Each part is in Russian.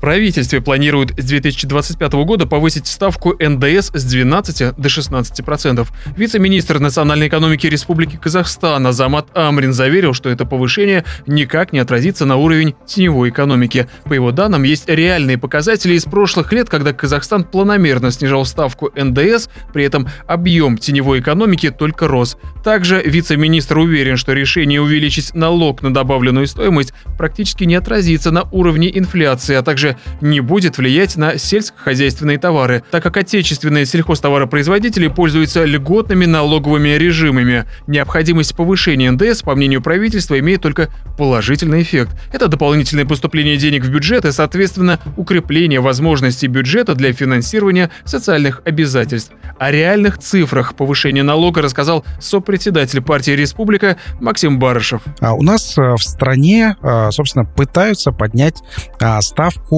правительстве планируют с 2025 года повысить ставку НДС с 12 до 16 процентов. Вице-министр национальной экономики Республики Казахстан Азамат Амрин заверил, что это повышение никак не отразится на уровень теневой экономики. По его данным, есть реальные показатели из прошлых лет, когда Казахстан планомерно снижал ставку НДС, при этом объем теневой экономики только рос. Также вице-министр уверен, что решение увеличить налог на добавленную стоимость практически не отразится на уровне инфляции, а также не будет влиять на сельскохозяйственные товары, так как отечественные сельхозтоваропроизводители пользуются льготными налоговыми режимами. Необходимость повышения НДС, по мнению правительства, имеет только положительный эффект. Это дополнительное поступление денег в бюджет и, соответственно, укрепление возможностей бюджета для финансирования социальных обязательств. О реальных цифрах повышения налога рассказал сопредседатель партии «Республика» Максим Барышев. А у нас э, в стране, э, собственно, пытаются поднять а,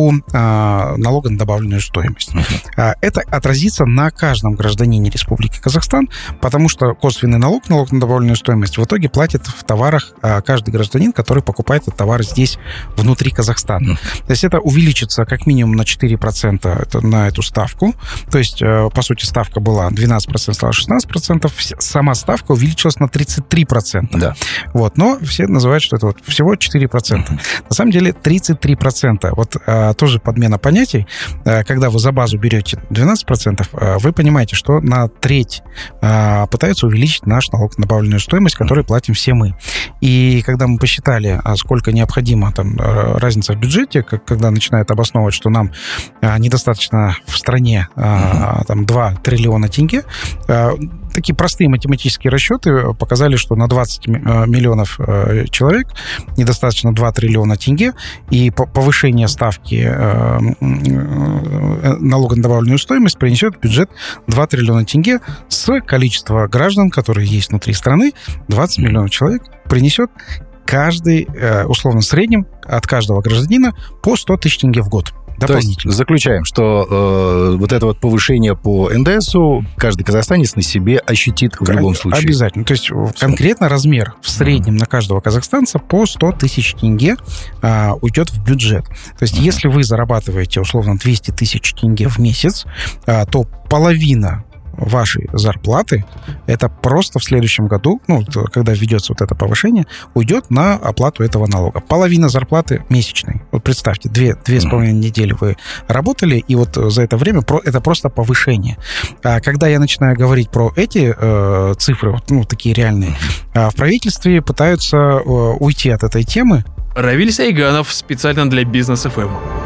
ставку а, налога на добавленную стоимость. Uh-huh. Это отразится на каждом гражданине Республики Казахстан, потому что косвенный налог, налог на добавленную стоимость, в итоге платит в товарах каждый гражданин, который покупает этот товар здесь, внутри Казахстана. Uh-huh. То есть это увеличится как минимум на 4% на эту ставку. То есть, э, по сути, ставка была 12%, стала 16%. Сама ставка увеличилась на 33%. Да. Вот. Но все называют, что это вот всего 4%. Uh-huh. На самом деле 33%. Вот а, тоже подмена понятий. А, когда вы за базу берете 12%, а, вы понимаете, что на треть а, пытаются увеличить наш налог на добавленную стоимость, который платим все мы. И когда мы посчитали, а, сколько необходимо там а, разница в бюджете, когда начинают обосновывать, что нам а, недостаточно в стране а, там 2 триллиона тенге, а, такие простые математические расчеты показали, что на 20 э, миллионов э, человек недостаточно 2 триллиона тенге, и повышение ставки э, налога на добавленную стоимость принесет в бюджет 2 триллиона тенге с количества граждан, которые есть внутри страны, 20 миллионов человек принесет каждый, условно, среднем от каждого гражданина по 100 тысяч тенге в год. То есть заключаем, что э, вот это вот повышение по НДСу каждый казахстанец на себе ощутит в любом случае. Обязательно. То есть конкретно размер в среднем mm-hmm. на каждого казахстанца по 100 тысяч тенге э, уйдет в бюджет. То есть mm-hmm. если вы зарабатываете условно 200 тысяч тенге в месяц, э, то половина вашей зарплаты, это просто в следующем году, ну, когда введется вот это повышение, уйдет на оплату этого налога. Половина зарплаты месячной. Вот представьте, две, две с половиной недели вы работали, и вот за это время это просто повышение. А когда я начинаю говорить про эти э, цифры, вот, ну, такие реальные, э, в правительстве пытаются э, уйти от этой темы. Равиль Сайганов специально для Бизнес ФМ.